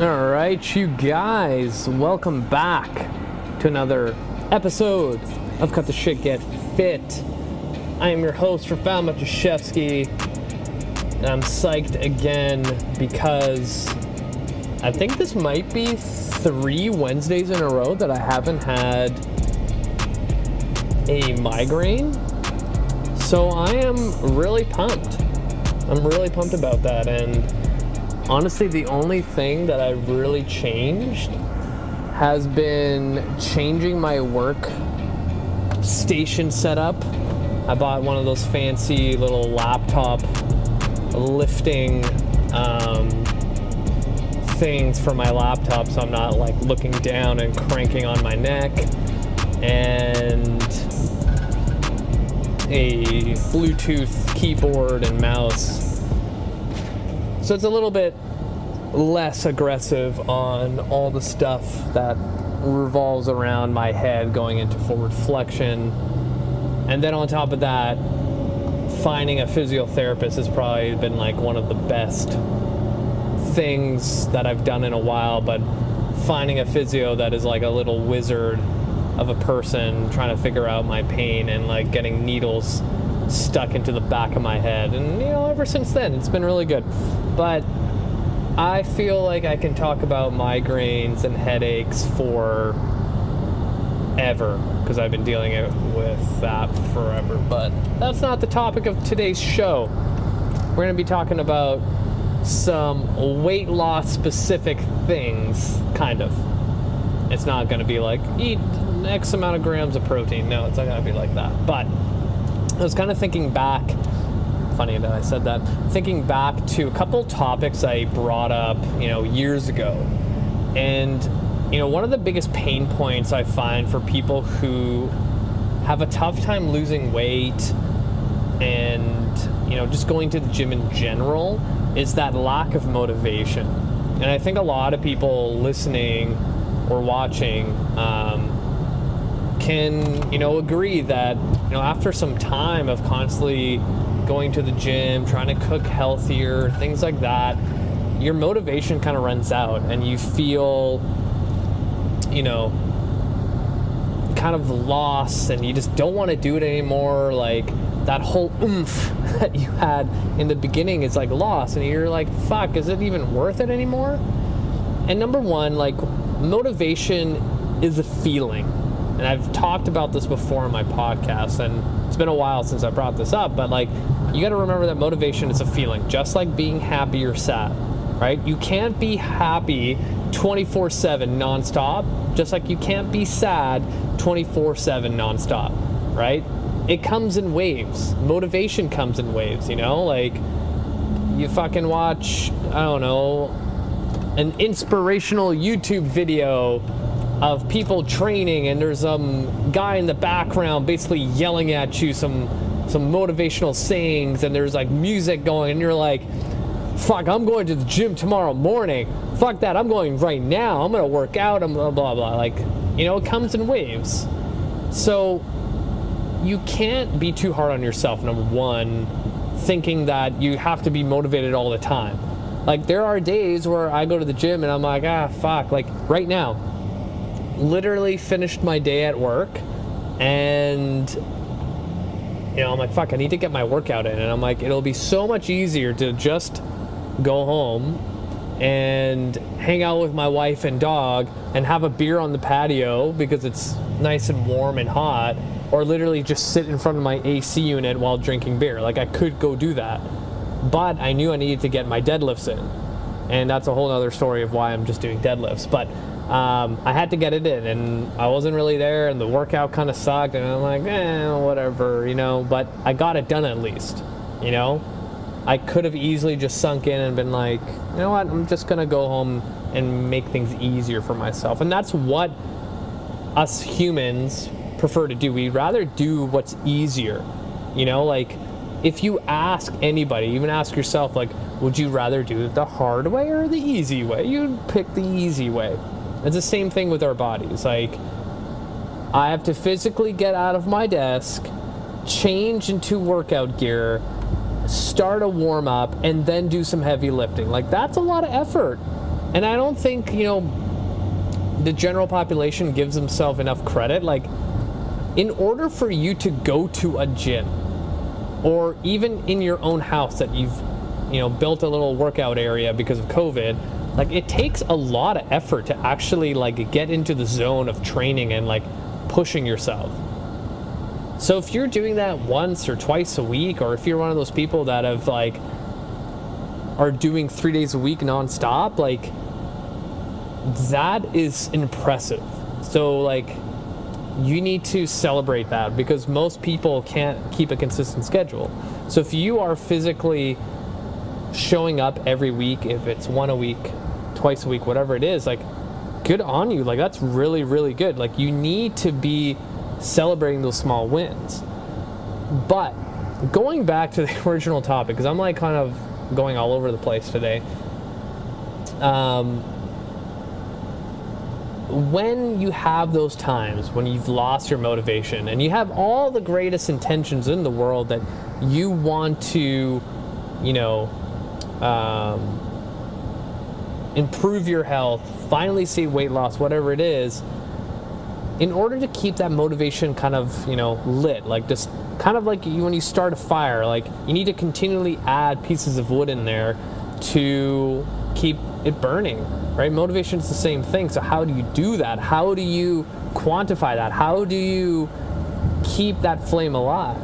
All right, you guys, welcome back to another episode of Cut the Shit Get Fit. I am your host, Rafal Matuszewski, and I'm psyched again because I think this might be three Wednesdays in a row that I haven't had a migraine. So I am really pumped. I'm really pumped about that, and honestly, the only thing that I've really changed has been changing my work station setup. I bought one of those fancy little laptop lifting um, things for my laptop so I'm not like looking down and cranking on my neck. And a Bluetooth keyboard and mouse so it's a little bit less aggressive on all the stuff that revolves around my head going into forward flexion. And then on top of that, finding a physiotherapist has probably been like one of the best things that I've done in a while, but finding a physio that is like a little wizard of a person trying to figure out my pain and like getting needles stuck into the back of my head. And, you know, ever since then, it's been really good. But I feel like I can talk about migraines and headaches for ever because I've been dealing with that forever. But that's not the topic of today's show. We're going to be talking about some weight loss specific things, kind of. It's not going to be like eat X amount of grams of protein. No, it's not going to be like that. But I was kind of thinking back. Funny that I said that. Thinking back to a couple topics I brought up, you know, years ago, and you know, one of the biggest pain points I find for people who have a tough time losing weight and you know just going to the gym in general is that lack of motivation. And I think a lot of people listening or watching um, can you know agree that you know after some time of constantly going to the gym trying to cook healthier things like that your motivation kind of runs out and you feel you know kind of lost and you just don't want to do it anymore like that whole oomph that you had in the beginning is like lost and you're like fuck is it even worth it anymore? And number one like motivation is a feeling and I've talked about this before in my podcast, and it's been a while since I brought this up, but like, you got to remember that motivation is a feeling, just like being happy or sad, right? You can't be happy 24 7 nonstop, just like you can't be sad 24 7 nonstop, right? It comes in waves. Motivation comes in waves, you know? Like, you fucking watch, I don't know, an inspirational YouTube video of people training and there's some guy in the background basically yelling at you some some motivational sayings and there's like music going and you're like fuck i'm going to the gym tomorrow morning. Fuck that i'm going right now. I'm gonna work out i'm blah blah blah. Like you know it comes in waves. So you can't be too hard on yourself number one thinking that you have to be motivated all the time. Like there are days where i go to the gym and i'm like ah fuck like right now literally finished my day at work and you know, I'm like, fuck, I need to get my workout in. And I'm like, it'll be so much easier to just go home and hang out with my wife and dog and have a beer on the patio because it's nice and warm and hot, or literally just sit in front of my AC unit while drinking beer. Like, I could go do that. But I knew I needed to get my deadlifts in. And that's a whole other story of why I'm just doing deadlifts. But um, I had to get it in, and I wasn't really there, and the workout kind of sucked, and I'm like, eh, whatever, you know. But I got it done at least, you know. I could have easily just sunk in and been like, you know what, I'm just gonna go home and make things easier for myself, and that's what us humans prefer to do. We'd rather do what's easier, you know, like if you ask anybody, even ask yourself, like, would you rather do it the hard way or the easy way? You'd pick the easy way. It's the same thing with our bodies. Like, I have to physically get out of my desk, change into workout gear, start a warm up, and then do some heavy lifting. Like, that's a lot of effort. And I don't think, you know, the general population gives themselves enough credit. Like, in order for you to go to a gym, or even in your own house that you've, you know, built a little workout area because of COVID, like it takes a lot of effort to actually like get into the zone of training and like pushing yourself. So if you're doing that once or twice a week, or if you're one of those people that have like are doing three days a week nonstop, like that is impressive. So like you need to celebrate that because most people can't keep a consistent schedule. So if you are physically showing up every week, if it's one a week, twice a week, whatever it is, like good on you. Like that's really, really good. Like you need to be celebrating those small wins. But going back to the original topic, because I'm like kind of going all over the place today. Um, when you have those times when you've lost your motivation and you have all the greatest intentions in the world that you want to, you know, um, improve your health, finally see weight loss, whatever it is, in order to keep that motivation kind of, you know, lit, like just kind of like you, when you start a fire, like you need to continually add pieces of wood in there to keep it burning, right? Motivation is the same thing. So, how do you do that? How do you quantify that? How do you keep that flame alive?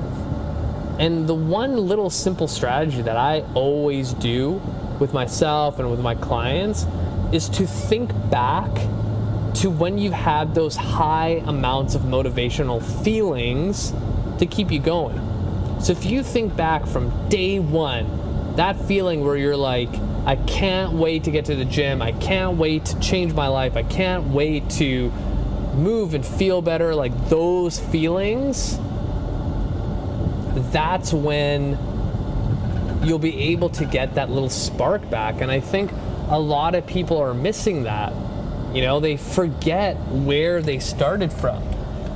And the one little simple strategy that I always do with myself and with my clients is to think back to when you've had those high amounts of motivational feelings to keep you going. So if you think back from day one, that feeling where you're like, I can't wait to get to the gym, I can't wait to change my life, I can't wait to move and feel better, like those feelings, that's when you'll be able to get that little spark back. And I think a lot of people are missing that you know, they forget where they started from.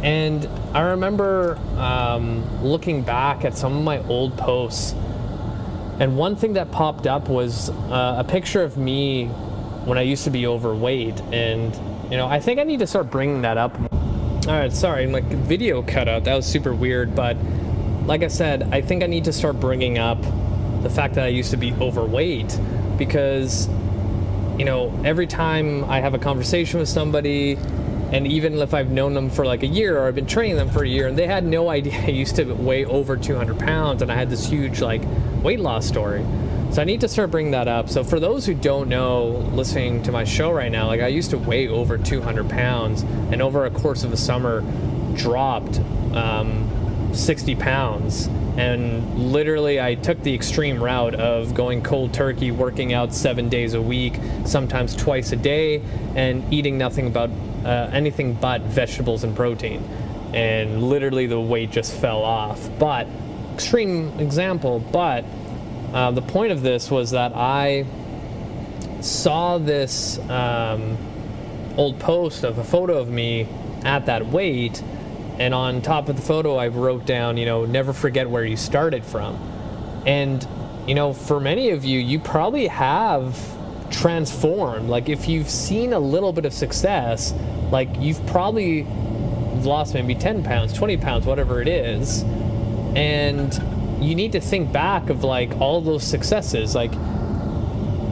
And I remember um, looking back at some of my old posts, and one thing that popped up was uh, a picture of me when I used to be overweight. And, you know, I think I need to start bringing that up. All right, sorry, like video cut out. That was super weird. But like I said, I think I need to start bringing up the fact that I used to be overweight because you know, every time I have a conversation with somebody, and even if I've known them for like a year or I've been training them for a year, and they had no idea I used to weigh over 200 pounds, and I had this huge like weight loss story. So I need to start bringing that up. So for those who don't know, listening to my show right now, like I used to weigh over 200 pounds, and over a course of a summer, dropped um, 60 pounds and literally, I took the extreme route of going cold turkey, working out seven days a week, sometimes twice a day, and eating nothing about uh, anything but vegetables and protein. And literally, the weight just fell off. But, extreme example, but uh, the point of this was that I saw this um, old post of a photo of me at that weight and on top of the photo, I wrote down, you know, never forget where you started from. And, you know, for many of you, you probably have transformed. Like, if you've seen a little bit of success, like, you've probably lost maybe 10 pounds, 20 pounds, whatever it is. And you need to think back of like all those successes. Like,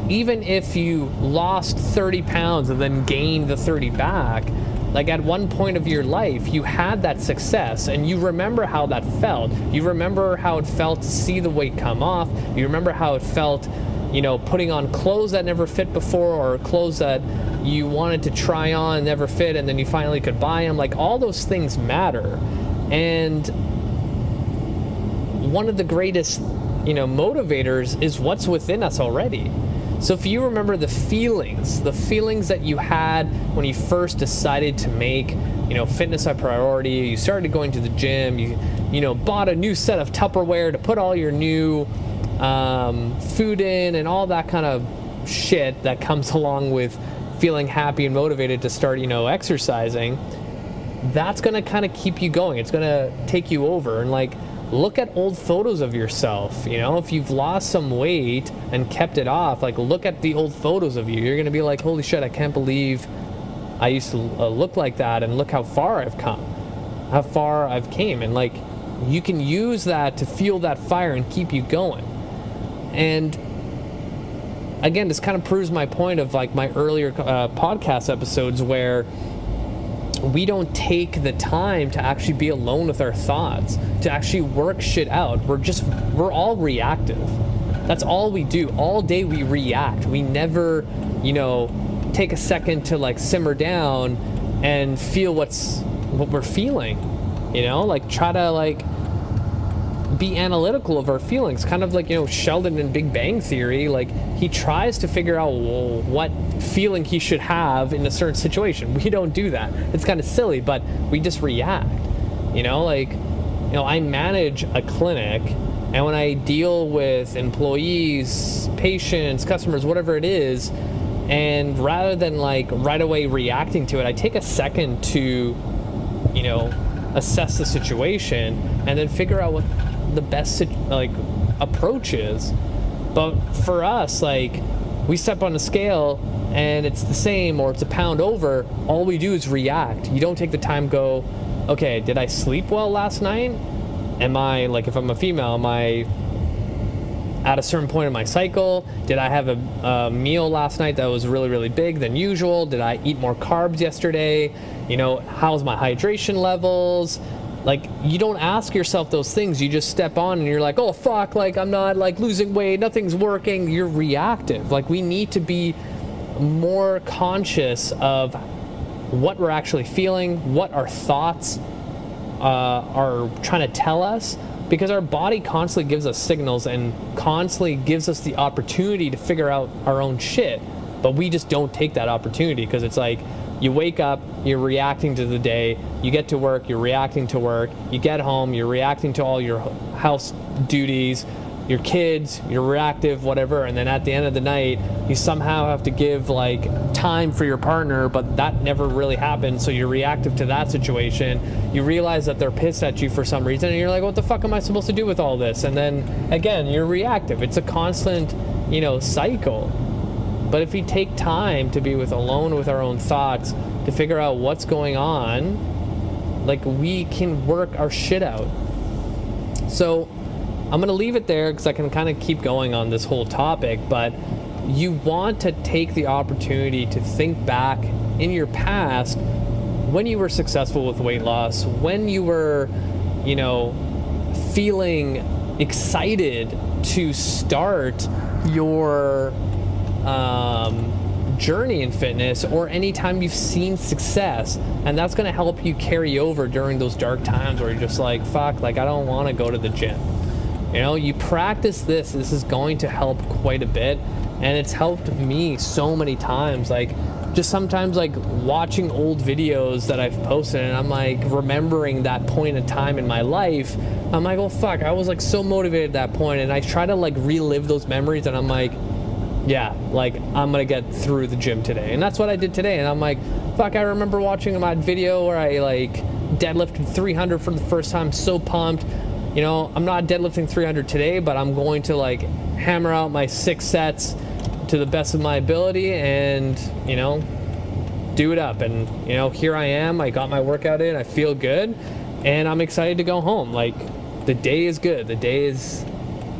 even if you lost 30 pounds and then gained the 30 back, like at one point of your life, you had that success and you remember how that felt. You remember how it felt to see the weight come off. You remember how it felt, you know, putting on clothes that never fit before or clothes that you wanted to try on never fit and then you finally could buy them. Like all those things matter. And one of the greatest, you know, motivators is what's within us already. So if you remember the feelings, the feelings that you had when you first decided to make, you know, fitness a priority, you started going to the gym, you, you know, bought a new set of Tupperware to put all your new um, food in and all that kind of shit that comes along with feeling happy and motivated to start, you know, exercising. That's gonna kind of keep you going. It's gonna take you over. And like look at old photos of yourself. You know, if you've lost some weight and kept it off, like look at the old photos of you. You're gonna be like, holy shit, I can't believe I used to uh, look like that, and look how far I've come, how far I've came, and like you can use that to fuel that fire and keep you going. And again, this kind of proves my point of like my earlier uh, podcast episodes where we don't take the time to actually be alone with our thoughts, to actually work shit out. We're just, we're all reactive. That's all we do. All day we react. We never, you know, take a second to like simmer down and feel what's what we're feeling. You know, like try to like be analytical of our feelings, kind of like you know Sheldon in Big Bang Theory. Like he tries to figure out what feeling he should have in a certain situation. We don't do that. It's kind of silly, but we just react. You know, like you know, I manage a clinic, and when I deal with employees, patients, customers, whatever it is, and rather than like right away reacting to it, I take a second to, you know, assess the situation and then figure out what the best like approach is. But for us, like we step on a scale and it's the same or it's a pound over, all we do is react. You don't take the time go, okay, did I sleep well last night? Am I like if I'm a female, am I at a certain point in my cycle? Did I have a, a, meal last night that was really, really big than usual? Did I eat more carbs yesterday? You know, how's my hydration levels? Like, you don't ask yourself those things. You just step on and you're like, oh, fuck, like, I'm not like losing weight, nothing's working. You're reactive. Like, we need to be more conscious of what we're actually feeling, what our thoughts uh, are trying to tell us because our body constantly gives us signals and constantly gives us the opportunity to figure out our own shit but we just don't take that opportunity because it's like you wake up you're reacting to the day you get to work you're reacting to work you get home you're reacting to all your house duties your kids, you're reactive, whatever, and then at the end of the night, you somehow have to give like time for your partner, but that never really happened, so you're reactive to that situation. You realize that they're pissed at you for some reason, and you're like, what the fuck am I supposed to do with all this? And then again, you're reactive. It's a constant, you know, cycle. But if we take time to be with alone with our own thoughts, to figure out what's going on, like we can work our shit out. So I'm going to leave it there because I can kind of keep going on this whole topic, but you want to take the opportunity to think back in your past when you were successful with weight loss, when you were, you know, feeling excited to start your um, journey in fitness or anytime you've seen success. And that's going to help you carry over during those dark times where you're just like, fuck, like I don't want to go to the gym. You know, you practice this, this is going to help quite a bit. And it's helped me so many times. Like, just sometimes like watching old videos that I've posted and I'm like remembering that point in time in my life. I'm like, oh fuck, I was like so motivated at that point and I try to like relive those memories and I'm like, yeah, like I'm gonna get through the gym today. And that's what I did today. And I'm like, fuck, I remember watching my video where I like deadlifted 300 for the first time, so pumped you know, I'm not deadlifting 300 today, but I'm going to like hammer out my six sets to the best of my ability and, you know, do it up. And, you know, here I am. I got my workout in. I feel good. And I'm excited to go home. Like, the day is good. The day is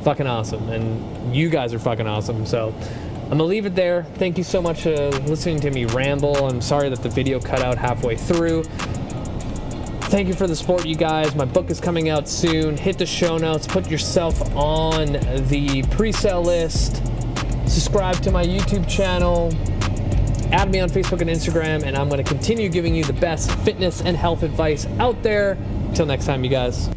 fucking awesome. And you guys are fucking awesome. So, I'm gonna leave it there. Thank you so much for listening to me ramble. I'm sorry that the video cut out halfway through. Thank you for the support, you guys. My book is coming out soon. Hit the show notes, put yourself on the pre sale list, subscribe to my YouTube channel, add me on Facebook and Instagram, and I'm going to continue giving you the best fitness and health advice out there. Until next time, you guys.